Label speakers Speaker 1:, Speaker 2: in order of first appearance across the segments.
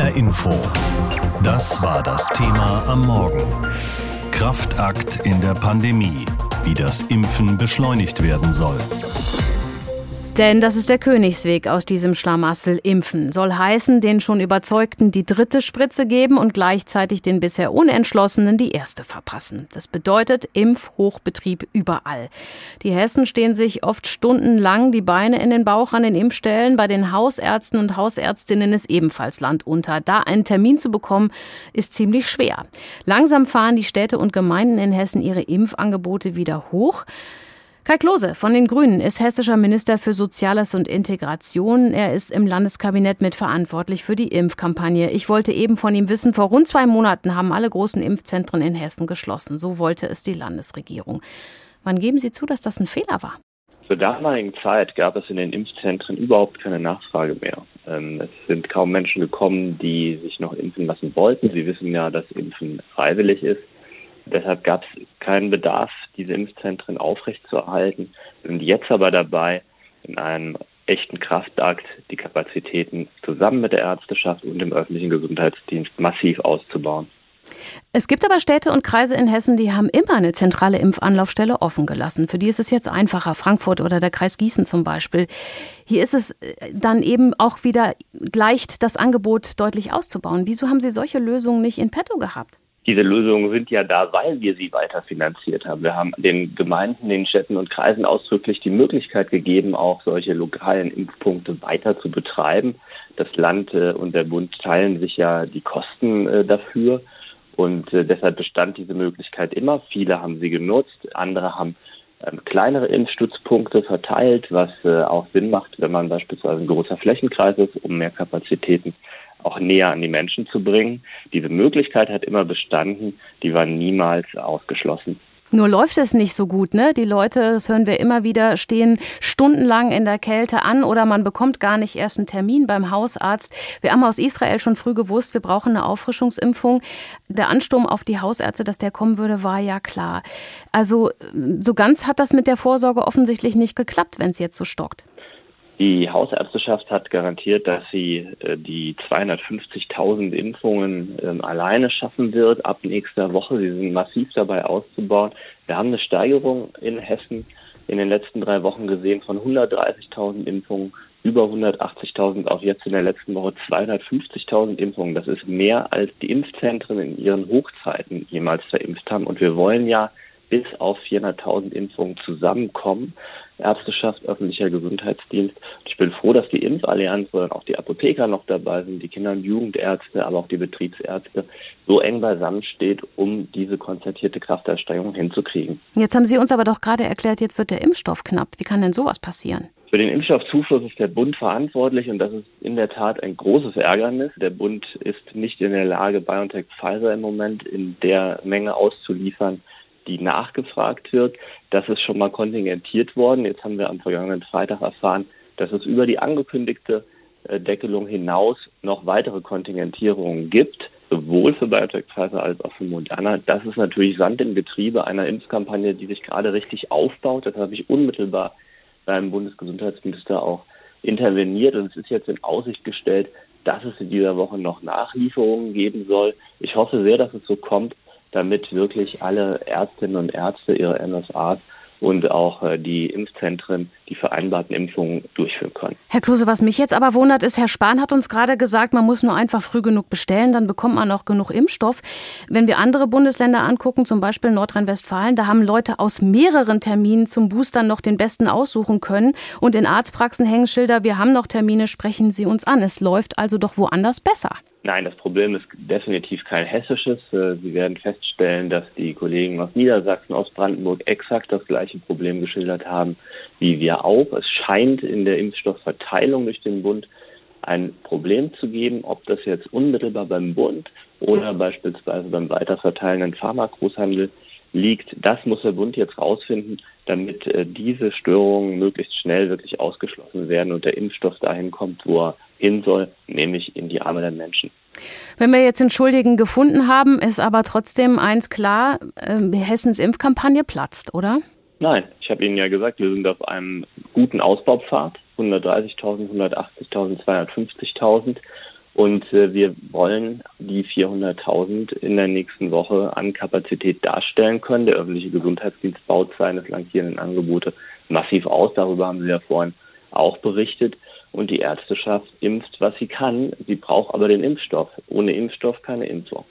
Speaker 1: HR Info. Das war das Thema am Morgen. Kraftakt in der Pandemie. Wie das Impfen beschleunigt werden soll.
Speaker 2: Denn das ist der Königsweg aus diesem Schlamassel Impfen. Soll heißen, den schon Überzeugten die dritte Spritze geben und gleichzeitig den bisher Unentschlossenen die erste verpassen. Das bedeutet Impfhochbetrieb überall. Die Hessen stehen sich oft stundenlang die Beine in den Bauch an den Impfstellen. Bei den Hausärzten und Hausärztinnen ist ebenfalls Land unter. Da einen Termin zu bekommen, ist ziemlich schwer. Langsam fahren die Städte und Gemeinden in Hessen ihre Impfangebote wieder hoch. Kai Klose von den Grünen ist hessischer Minister für Soziales und Integration. Er ist im Landeskabinett mitverantwortlich für die Impfkampagne. Ich wollte eben von ihm wissen, vor rund zwei Monaten haben alle großen Impfzentren in Hessen geschlossen. So wollte es die Landesregierung. Wann geben Sie zu, dass das ein Fehler war?
Speaker 3: Zur damaligen Zeit gab es in den Impfzentren überhaupt keine Nachfrage mehr. Ähm, es sind kaum Menschen gekommen, die sich noch impfen lassen wollten. Sie wissen ja, dass Impfen freiwillig ist. Deshalb gab es keinen Bedarf, diese Impfzentren aufrechtzuerhalten. Wir sind jetzt aber dabei, in einem echten Kraftakt die Kapazitäten zusammen mit der Ärzteschaft und dem öffentlichen Gesundheitsdienst massiv auszubauen.
Speaker 2: Es gibt aber Städte und Kreise in Hessen, die haben immer eine zentrale Impfanlaufstelle offen gelassen. Für die ist es jetzt einfacher, Frankfurt oder der Kreis Gießen zum Beispiel. Hier ist es äh, dann eben auch wieder leicht, das Angebot deutlich auszubauen. Wieso haben Sie solche Lösungen nicht in petto gehabt?
Speaker 3: Diese Lösungen sind ja da, weil wir sie weiter finanziert haben. Wir haben den Gemeinden, den Städten und Kreisen ausdrücklich die Möglichkeit gegeben, auch solche lokalen Impfpunkte weiter zu betreiben. Das Land äh, und der Bund teilen sich ja die Kosten äh, dafür. Und äh, deshalb bestand diese Möglichkeit immer. Viele haben sie genutzt, andere haben ähm, kleinere Impfstützpunkte verteilt, was auch Sinn macht, wenn man beispielsweise ein großer Flächenkreis ist, um mehr Kapazitäten auch näher an die Menschen zu bringen. Diese Möglichkeit hat immer bestanden, die war niemals ausgeschlossen.
Speaker 2: Nur läuft es nicht so gut, ne? Die Leute, das hören wir immer wieder, stehen stundenlang in der Kälte an oder man bekommt gar nicht erst einen Termin beim Hausarzt. Wir haben aus Israel schon früh gewusst, wir brauchen eine Auffrischungsimpfung. Der Ansturm auf die Hausärzte, dass der kommen würde, war ja klar. Also so ganz hat das mit der Vorsorge offensichtlich nicht geklappt, wenn es jetzt so stockt.
Speaker 3: Die Hausärzteschaft hat garantiert, dass sie äh, die 250.000 Impfungen ähm, alleine schaffen wird ab nächster Woche. Sie sind massiv dabei auszubauen. Wir haben eine Steigerung in Hessen in den letzten drei Wochen gesehen von 130.000 Impfungen über 180.000, auch jetzt in der letzten Woche 250.000 Impfungen. Das ist mehr, als die Impfzentren in ihren Hochzeiten jemals verimpft haben. Und wir wollen ja bis auf 400.000 Impfungen zusammenkommen. Ärzteschaft, öffentlicher Gesundheitsdienst. Ich bin froh, dass die Impfallianz, wo dann auch die Apotheker noch dabei sind, die Kinder- und Jugendärzte, aber auch die Betriebsärzte, so eng beisammen steht, um diese konzertierte Kraftanstrengung hinzukriegen.
Speaker 2: Jetzt haben Sie uns aber doch gerade erklärt, jetzt wird der Impfstoff knapp. Wie kann denn sowas passieren?
Speaker 3: Für den Impfstoffzufluss ist der Bund verantwortlich und das ist in der Tat ein großes Ärgernis. Der Bund ist nicht in der Lage, BioNTech Pfizer im Moment in der Menge auszuliefern, die nachgefragt wird. Das ist schon mal kontingentiert worden. Jetzt haben wir am vergangenen Freitag erfahren, dass es über die angekündigte äh, Deckelung hinaus noch weitere Kontingentierungen gibt, sowohl für BioNTech Pfizer als auch für Moderna. Das ist natürlich Sand im Getriebe einer Impfkampagne, die sich gerade richtig aufbaut. Das habe ich unmittelbar beim Bundesgesundheitsminister auch interveniert und es ist jetzt in Aussicht gestellt, dass es in dieser Woche noch Nachlieferungen geben soll. Ich hoffe sehr, dass es so kommt damit wirklich alle Ärztinnen und Ärzte ihre MSAs und auch äh, die Impfzentren die vereinbarten Impfungen durchführen können.
Speaker 2: Herr Klose, was mich jetzt aber wundert, ist, Herr Spahn hat uns gerade gesagt, man muss nur einfach früh genug bestellen, dann bekommt man auch genug Impfstoff. Wenn wir andere Bundesländer angucken, zum Beispiel Nordrhein-Westfalen, da haben Leute aus mehreren Terminen zum Boostern noch den besten aussuchen können. Und in Arztpraxen hängen Schilder, wir haben noch Termine, sprechen Sie uns an. Es läuft also doch woanders besser.
Speaker 3: Nein, das Problem ist definitiv kein hessisches. Äh, Sie werden feststellen, dass die Kollegen aus Niedersachsen, aus Brandenburg exakt das gleiche Problem geschildert haben wie wir auch. Es scheint in der Impfstoffverteilung durch den Bund ein Problem zu geben, ob das jetzt unmittelbar beim Bund oder beispielsweise beim weiterverteilenden Pharmagroßhandel liegt. Das muss der Bund jetzt rausfinden, damit äh, diese Störungen möglichst schnell wirklich ausgeschlossen werden und der Impfstoff dahin kommt, wo er hin soll, nämlich in die Arme der Menschen.
Speaker 2: Wenn wir jetzt den Schuldigen gefunden haben, ist aber trotzdem eins klar, äh, Hessens Impfkampagne platzt, oder?
Speaker 3: Nein, ich habe Ihnen ja gesagt, wir sind auf einem guten Ausbaupfad, 130.000, 180.000, 250.000. Und äh, wir wollen die 400.000 in der nächsten Woche an Kapazität darstellen können. Der öffentliche Gesundheitsdienst baut seine flankierenden Angebote massiv aus. Darüber haben Sie ja vorhin auch berichtet. Und die Ärzteschaft impft, was sie kann. Sie braucht aber den Impfstoff. Ohne Impfstoff keine Impfung.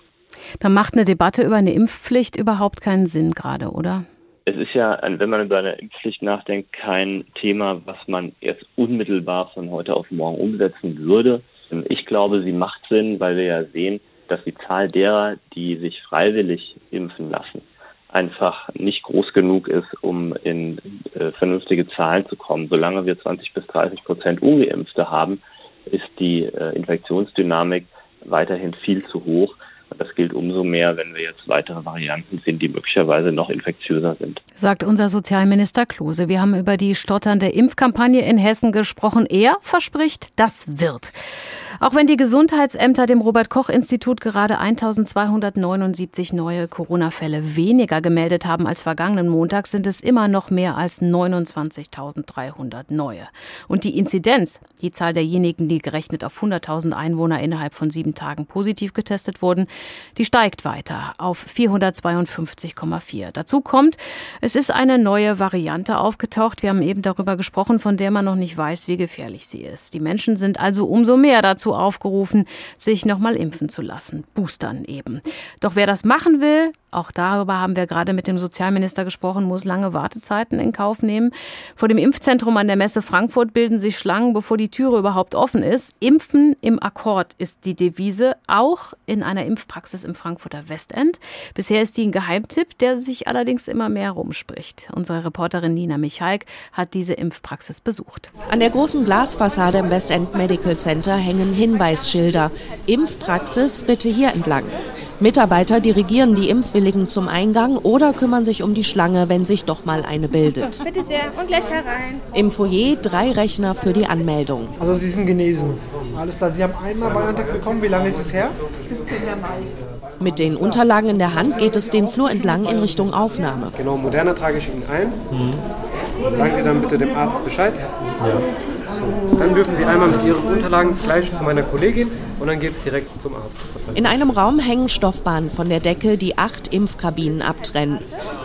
Speaker 2: Da macht eine Debatte über eine Impfpflicht überhaupt keinen Sinn gerade, oder?
Speaker 3: Es ist ja, wenn man über eine Impfpflicht nachdenkt, kein Thema, was man jetzt unmittelbar von heute auf morgen umsetzen würde. Ich glaube, sie macht Sinn, weil wir ja sehen, dass die Zahl derer, die sich freiwillig impfen lassen, einfach nicht groß genug ist, um in äh, vernünftige Zahlen zu kommen. Solange wir 20 bis 30 Prozent Ungeimpfte haben, ist die äh, Infektionsdynamik weiterhin viel zu hoch. Das gilt umso mehr, wenn wir jetzt weitere Varianten sehen, die möglicherweise noch infektiöser sind.
Speaker 2: Sagt unser Sozialminister Klose. Wir haben über die stotternde Impfkampagne in Hessen gesprochen. Er verspricht, das wird. Auch wenn die Gesundheitsämter dem Robert-Koch-Institut gerade 1279 neue Corona-Fälle weniger gemeldet haben als vergangenen Montag, sind es immer noch mehr als 29.300 neue. Und die Inzidenz, die Zahl derjenigen, die gerechnet auf 100.000 Einwohner innerhalb von sieben Tagen positiv getestet wurden, die steigt weiter auf 452,4. Dazu kommt, es ist eine neue Variante aufgetaucht. Wir haben eben darüber gesprochen, von der man noch nicht weiß, wie gefährlich sie ist. Die Menschen sind also umso mehr dazu aufgerufen, sich nochmal impfen zu lassen. Boostern eben. Doch wer das machen will, auch darüber haben wir gerade mit dem Sozialminister gesprochen, muss lange Wartezeiten in Kauf nehmen. Vor dem Impfzentrum an der Messe Frankfurt bilden sich Schlangen, bevor die Türe überhaupt offen ist. Impfen im Akkord ist die Devise, auch in einer Impfpraxis im Frankfurter Westend. Bisher ist die ein Geheimtipp, der sich allerdings immer mehr rumspricht. Unsere Reporterin Nina Michalk hat diese Impfpraxis besucht.
Speaker 4: An der großen Glasfassade im Westend Medical Center hängen Hinweisschilder. Impfpraxis bitte hier entlang. Mitarbeiter dirigieren die Impfwilligen zum Eingang oder kümmern sich um die Schlange, wenn sich doch mal eine bildet.
Speaker 5: Bitte sehr und gleich herein.
Speaker 4: Im Foyer drei Rechner für die Anmeldung.
Speaker 6: Also Sie sind genesen. Alles klar. Sie haben einmal BioNTech bekommen. Wie lange ist es her? 17.
Speaker 4: Mai. Mit den Unterlagen in der Hand geht es den Flur entlang in Richtung Aufnahme.
Speaker 6: Genau, Moderna trage ich Ihnen ein. Mhm. Sagen Sie dann bitte dem Arzt Bescheid. Ja. So, dann dürfen Sie einmal mit Ihren Unterlagen gleich zu meiner Kollegin und dann geht es direkt zum Arzt.
Speaker 4: In einem Raum hängen Stoffbahnen von der Decke, die acht Impfkabinen abtrennen.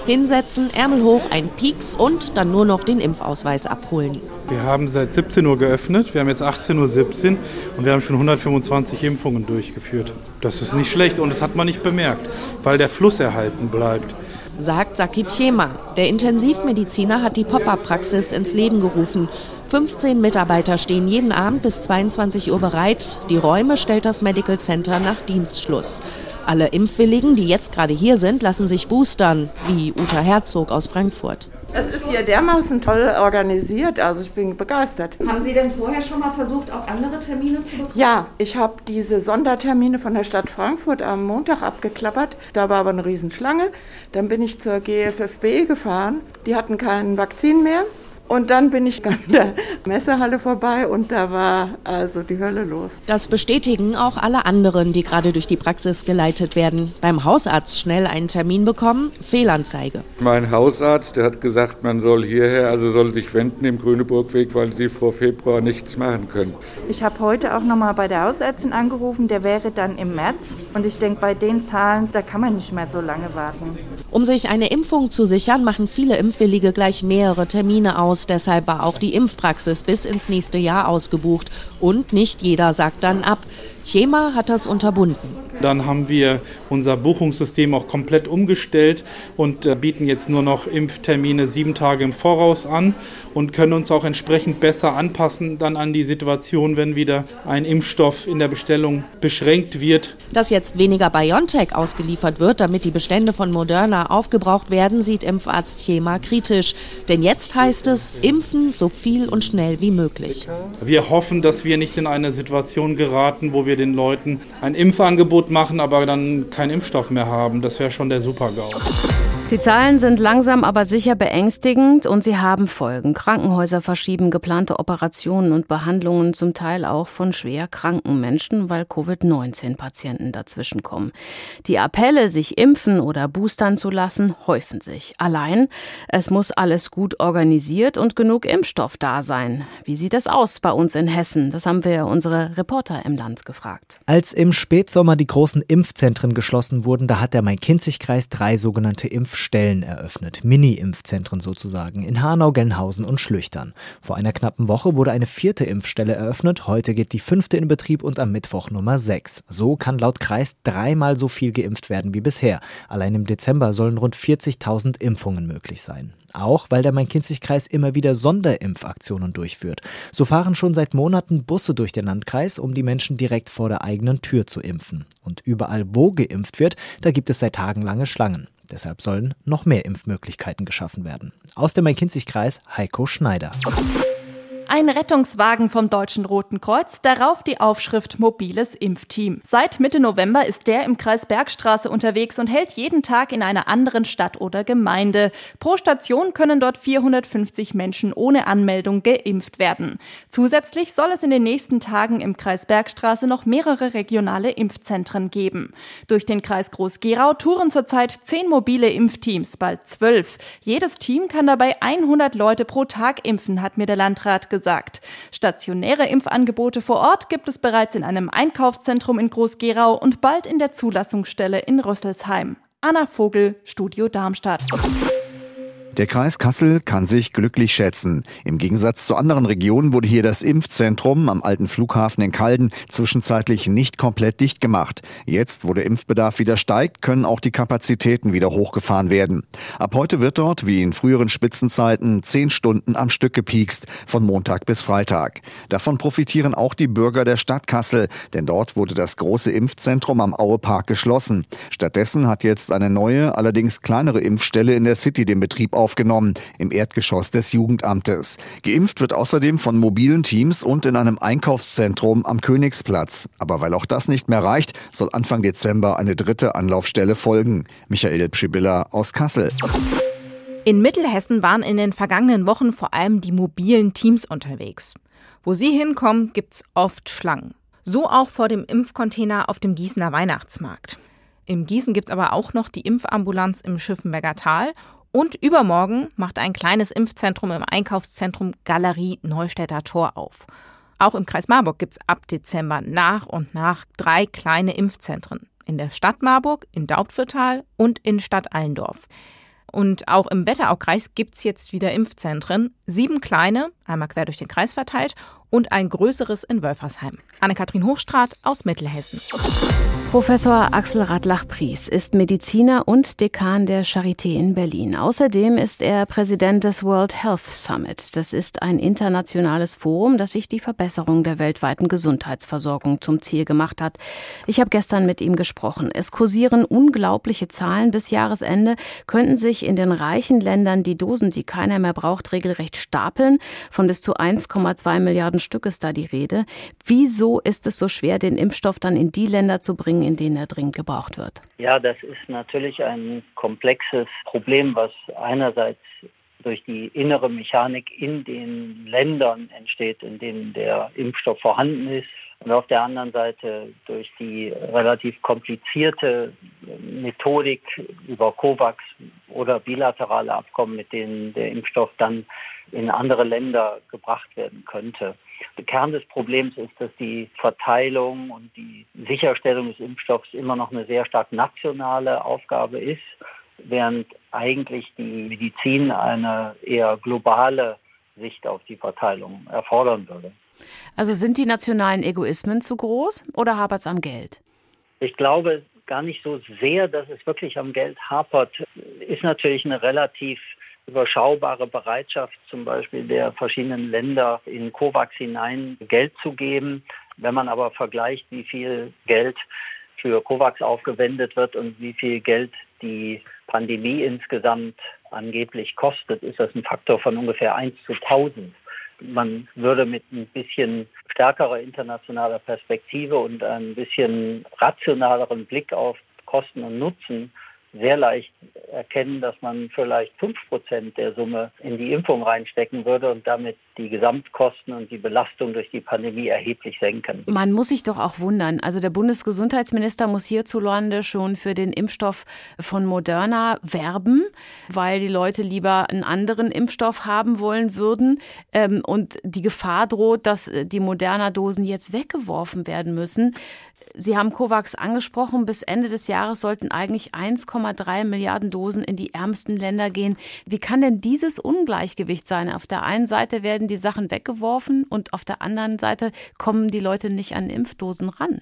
Speaker 4: Hinsetzen, Ärmel hoch, ein Pieks und dann nur noch den Impfausweis abholen.
Speaker 7: Wir haben seit 17 Uhr geöffnet, wir haben jetzt 18.17 Uhr und wir haben schon 125 Impfungen durchgeführt. Das ist nicht schlecht und das hat man nicht bemerkt, weil der Fluss erhalten bleibt
Speaker 4: sagt Sakib Chema. Der Intensivmediziner hat die Pop-up-Praxis ins Leben gerufen 15 Mitarbeiter stehen jeden Abend bis 22 Uhr bereit. Die Räume stellt das Medical Center nach Dienstschluss. Alle Impfwilligen, die jetzt gerade hier sind, lassen sich boostern, wie Uta Herzog aus Frankfurt.
Speaker 8: Es ist hier dermaßen toll organisiert, also ich bin begeistert.
Speaker 5: Haben Sie denn vorher schon mal versucht, auch andere Termine zu bekommen?
Speaker 8: Ja, ich habe diese Sondertermine von der Stadt Frankfurt am Montag abgeklappert. Da war aber eine Riesenschlange. Dann bin ich zur GFFB gefahren. Die hatten kein Vakzin mehr. Und dann bin ich an der Messehalle vorbei und da war also die Hölle los.
Speaker 4: Das bestätigen auch alle anderen, die gerade durch die Praxis geleitet werden. Beim Hausarzt schnell einen Termin bekommen, Fehlanzeige.
Speaker 9: Mein Hausarzt, der hat gesagt, man soll hierher, also soll sich wenden im Grüneburgweg, weil sie vor Februar nichts machen können.
Speaker 10: Ich habe heute auch nochmal bei der Hausärztin angerufen, der wäre dann im März. Und ich denke, bei den Zahlen, da kann man nicht mehr so lange warten.
Speaker 4: Um sich eine Impfung zu sichern, machen viele Impfwillige gleich mehrere Termine aus. Deshalb war auch die Impfpraxis bis ins nächste Jahr ausgebucht. Und nicht jeder sagt dann ab. Chema hat das unterbunden.
Speaker 7: Dann haben wir unser Buchungssystem auch komplett umgestellt und äh, bieten jetzt nur noch Impftermine sieben Tage im Voraus an und können uns auch entsprechend besser anpassen dann an die Situation, wenn wieder ein Impfstoff in der Bestellung beschränkt wird.
Speaker 4: Dass jetzt weniger BioNTech ausgeliefert wird, damit die Bestände von Moderna aufgebraucht werden, sieht Impfarzt Chema kritisch. Denn jetzt heißt es, impfen so viel und schnell wie möglich.
Speaker 7: Wir hoffen, dass wir nicht in eine Situation geraten, wo wir den Leuten ein Impfangebot machen, aber dann keinen Impfstoff mehr haben. Das wäre schon der Super-GAU.
Speaker 2: Die Zahlen sind langsam aber sicher beängstigend und sie haben Folgen. Krankenhäuser verschieben geplante Operationen und Behandlungen zum Teil auch von schwer kranken Menschen, weil Covid-19-Patienten dazwischenkommen. Die Appelle, sich impfen oder boostern zu lassen, häufen sich. Allein, es muss alles gut organisiert und genug Impfstoff da sein. Wie sieht das aus bei uns in Hessen? Das haben wir unsere Reporter im Land gefragt.
Speaker 11: Als im Spätsommer die großen Impfzentren geschlossen wurden, da hat der Main-Kinzig-Kreis drei sogenannte Impfstoffe Stellen eröffnet, Mini-Impfzentren sozusagen, in Hanau, Gelnhausen und Schlüchtern. Vor einer knappen Woche wurde eine vierte Impfstelle eröffnet, heute geht die fünfte in Betrieb und am Mittwoch Nummer sechs. So kann laut Kreis dreimal so viel geimpft werden wie bisher. Allein im Dezember sollen rund 40.000 Impfungen möglich sein. Auch weil der Main-Kinzig-Kreis immer wieder Sonderimpfaktionen durchführt. So fahren schon seit Monaten Busse durch den Landkreis, um die Menschen direkt vor der eigenen Tür zu impfen. Und überall, wo geimpft wird, da gibt es seit Tagen lange Schlangen. Deshalb sollen noch mehr Impfmöglichkeiten geschaffen werden. Aus dem Main-Kinzig-Kreis Heiko Schneider.
Speaker 12: Ein Rettungswagen vom Deutschen Roten Kreuz, darauf die Aufschrift Mobiles Impfteam. Seit Mitte November ist der im Kreis Bergstraße unterwegs und hält jeden Tag in einer anderen Stadt oder Gemeinde. Pro Station können dort 450 Menschen ohne Anmeldung geimpft werden. Zusätzlich soll es in den nächsten Tagen im Kreis Bergstraße noch mehrere regionale Impfzentren geben. Durch den Kreis Groß-Gerau touren zurzeit zehn mobile Impfteams, bald zwölf. Jedes Team kann dabei 100 Leute pro Tag impfen, hat mir der Landrat gesagt. Stationäre Impfangebote vor Ort gibt es bereits in einem Einkaufszentrum in Groß-Gerau und bald in der Zulassungsstelle in Rüsselsheim. Anna Vogel, Studio Darmstadt.
Speaker 13: Der Kreis Kassel kann sich glücklich schätzen. Im Gegensatz zu anderen Regionen wurde hier das Impfzentrum am alten Flughafen in Calden zwischenzeitlich nicht komplett dicht gemacht. Jetzt, wo der Impfbedarf wieder steigt, können auch die Kapazitäten wieder hochgefahren werden. Ab heute wird dort, wie in früheren Spitzenzeiten, zehn Stunden am Stück gepiekst, von Montag bis Freitag. Davon profitieren auch die Bürger der Stadt Kassel, denn dort wurde das große Impfzentrum am Auepark geschlossen. Stattdessen hat jetzt eine neue, allerdings kleinere Impfstelle in der City den Betrieb aufgenommen, im Erdgeschoss des Jugendamtes. Geimpft wird außerdem von mobilen Teams und in einem Einkaufszentrum am Königsplatz. Aber weil auch das nicht mehr reicht, soll Anfang Dezember eine dritte Anlaufstelle folgen. Michael Pschibilla aus Kassel.
Speaker 14: In Mittelhessen waren in den vergangenen Wochen vor allem die mobilen Teams unterwegs. Wo sie hinkommen, gibt's oft Schlangen. So auch vor dem Impfcontainer auf dem Gießener Weihnachtsmarkt. Im Gießen gibt's aber auch noch die Impfambulanz im Schiffenberger Tal und übermorgen macht ein kleines Impfzentrum im Einkaufszentrum Galerie Neustädter Tor auf. Auch im Kreis Marburg gibt es ab Dezember nach und nach drei kleine Impfzentren. In der Stadt Marburg, in Daubtfürtal und in Stadt Allendorf. Und auch im Wetteraukreis gibt es jetzt wieder Impfzentren. Sieben kleine, einmal quer durch den Kreis verteilt, und ein größeres in Wölfersheim. Anne-Kathrin Hochstrat aus Mittelhessen.
Speaker 2: Professor Axel Radlach-Pries ist Mediziner und Dekan der Charité in Berlin. Außerdem ist er Präsident des World Health Summit. Das ist ein internationales Forum, das sich die Verbesserung der weltweiten Gesundheitsversorgung zum Ziel gemacht hat. Ich habe gestern mit ihm gesprochen. Es kursieren unglaubliche Zahlen. Bis Jahresende könnten sich in den reichen Ländern die Dosen, die keiner mehr braucht, regelrecht stapeln. Von bis zu 1,2 Milliarden Stück ist da die Rede. Wieso ist es so schwer, den Impfstoff dann in die Länder zu bringen, in denen er dringend gebraucht wird?
Speaker 15: Ja, das ist natürlich ein komplexes Problem, was einerseits durch die innere Mechanik in den Ländern entsteht, in denen der Impfstoff vorhanden ist. Und auf der anderen Seite durch die relativ komplizierte Methodik über COVAX oder bilaterale Abkommen, mit denen der Impfstoff dann in andere Länder gebracht werden könnte. Der Kern des Problems ist, dass die Verteilung und die Sicherstellung des Impfstoffs immer noch eine sehr stark nationale Aufgabe ist, während eigentlich die Medizin eine eher globale Sicht auf die Verteilung erfordern würde.
Speaker 2: Also sind die nationalen Egoismen zu groß oder hapert es am Geld?
Speaker 15: Ich glaube gar nicht so sehr, dass es wirklich am Geld hapert. Ist natürlich eine relativ überschaubare Bereitschaft zum Beispiel der verschiedenen Länder in COVAX hinein Geld zu geben. Wenn man aber vergleicht, wie viel Geld für COVAX aufgewendet wird und wie viel Geld die Pandemie insgesamt angeblich kostet, ist das ein Faktor von ungefähr 1 zu 1000. Man würde mit ein bisschen stärkerer internationaler Perspektive und ein bisschen rationaleren Blick auf Kosten und Nutzen sehr leicht erkennen, dass man vielleicht fünf Prozent der Summe in die Impfung reinstecken würde und damit die Gesamtkosten und die Belastung durch die Pandemie erheblich senken.
Speaker 2: Man muss sich doch auch wundern. Also der Bundesgesundheitsminister muss hierzulande schon für den Impfstoff von Moderna werben, weil die Leute lieber einen anderen Impfstoff haben wollen würden. Ähm, und die Gefahr droht, dass die Moderna-Dosen jetzt weggeworfen werden müssen. Sie haben COVAX angesprochen. Bis Ende des Jahres sollten eigentlich 1,3 Milliarden Dosen in die ärmsten Länder gehen. Wie kann denn dieses Ungleichgewicht sein? Auf der einen Seite werden die Sachen weggeworfen und auf der anderen Seite kommen die Leute nicht an Impfdosen ran.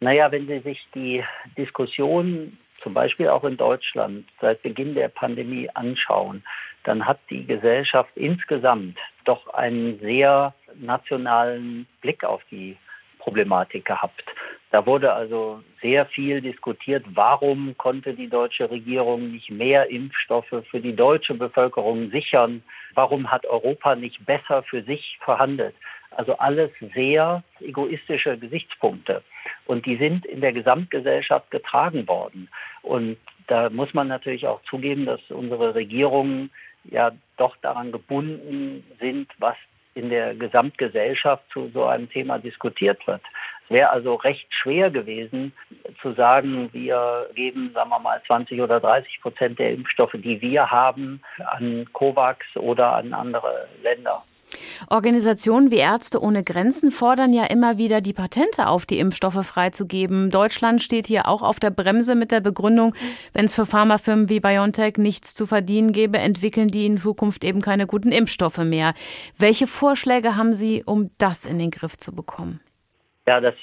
Speaker 15: Naja, wenn Sie sich die Diskussion zum Beispiel auch in Deutschland seit Beginn der Pandemie anschauen, dann hat die Gesellschaft insgesamt doch einen sehr nationalen Blick auf die Problematik gehabt. Da wurde also sehr viel diskutiert, warum konnte die deutsche Regierung nicht mehr Impfstoffe für die deutsche Bevölkerung sichern? Warum hat Europa nicht besser für sich verhandelt? Also alles sehr egoistische Gesichtspunkte. Und die sind in der Gesamtgesellschaft getragen worden. Und da muss man natürlich auch zugeben, dass unsere Regierungen ja doch daran gebunden sind, was in der Gesamtgesellschaft zu so einem Thema diskutiert wird. Es wäre also recht schwer gewesen zu sagen, wir geben, sagen wir mal, 20 oder 30 Prozent der Impfstoffe, die wir haben, an COVAX oder an andere Länder.
Speaker 2: Organisationen wie Ärzte ohne Grenzen fordern ja immer wieder, die Patente auf die Impfstoffe freizugeben. Deutschland steht hier auch auf der Bremse mit der Begründung, wenn es für Pharmafirmen wie BioNTech nichts zu verdienen gäbe, entwickeln die in Zukunft eben keine guten Impfstoffe mehr. Welche Vorschläge haben Sie, um das in den Griff zu bekommen?
Speaker 15: Ja, das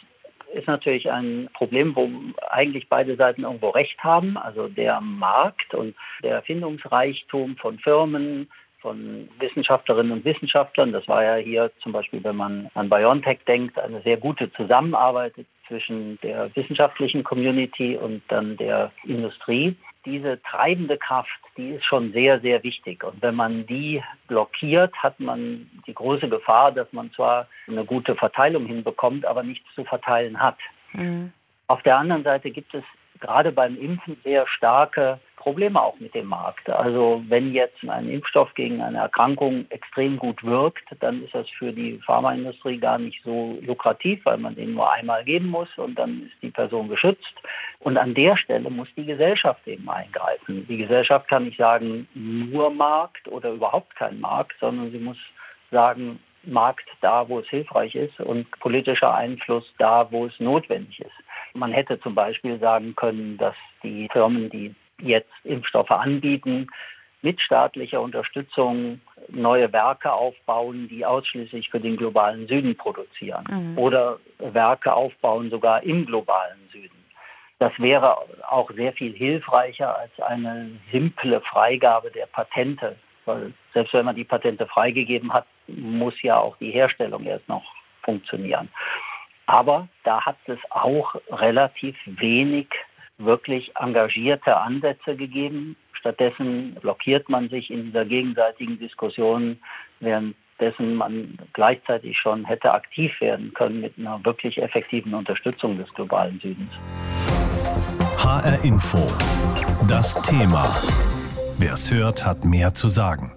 Speaker 15: ist natürlich ein Problem, wo eigentlich beide Seiten irgendwo recht haben. Also der Markt und der Erfindungsreichtum von Firmen, von Wissenschaftlerinnen und Wissenschaftlern. Das war ja hier zum Beispiel, wenn man an BioNTech denkt, eine sehr gute Zusammenarbeit zwischen der wissenschaftlichen Community und dann der Industrie. Diese treibende Kraft, die ist schon sehr, sehr wichtig. Und wenn man die blockiert, hat man die große Gefahr, dass man zwar eine gute Verteilung hinbekommt, aber nichts zu verteilen hat. Mhm. Auf der anderen Seite gibt es gerade beim Impfen sehr starke Probleme auch mit dem Markt. Also wenn jetzt ein Impfstoff gegen eine Erkrankung extrem gut wirkt, dann ist das für die Pharmaindustrie gar nicht so lukrativ, weil man den nur einmal geben muss und dann ist die Person geschützt. Und an der Stelle muss die Gesellschaft eben eingreifen. Die Gesellschaft kann nicht sagen, nur Markt oder überhaupt kein Markt, sondern sie muss sagen, Markt da, wo es hilfreich ist und politischer Einfluss da, wo es notwendig ist. Man hätte zum Beispiel sagen können, dass die Firmen, die jetzt Impfstoffe anbieten, mit staatlicher Unterstützung neue Werke aufbauen, die ausschließlich für den globalen Süden produzieren mhm. oder Werke aufbauen sogar im globalen Süden. Das wäre auch sehr viel hilfreicher als eine simple Freigabe der Patente, weil selbst wenn man die Patente freigegeben hat, muss ja auch die Herstellung erst noch funktionieren. Aber da hat es auch relativ wenig wirklich engagierte Ansätze gegeben. Stattdessen blockiert man sich in dieser gegenseitigen Diskussion, währenddessen man gleichzeitig schon hätte aktiv werden können mit einer wirklich effektiven Unterstützung des globalen Südens.
Speaker 1: HR Info. Das Thema. Wer es hört, hat mehr zu sagen.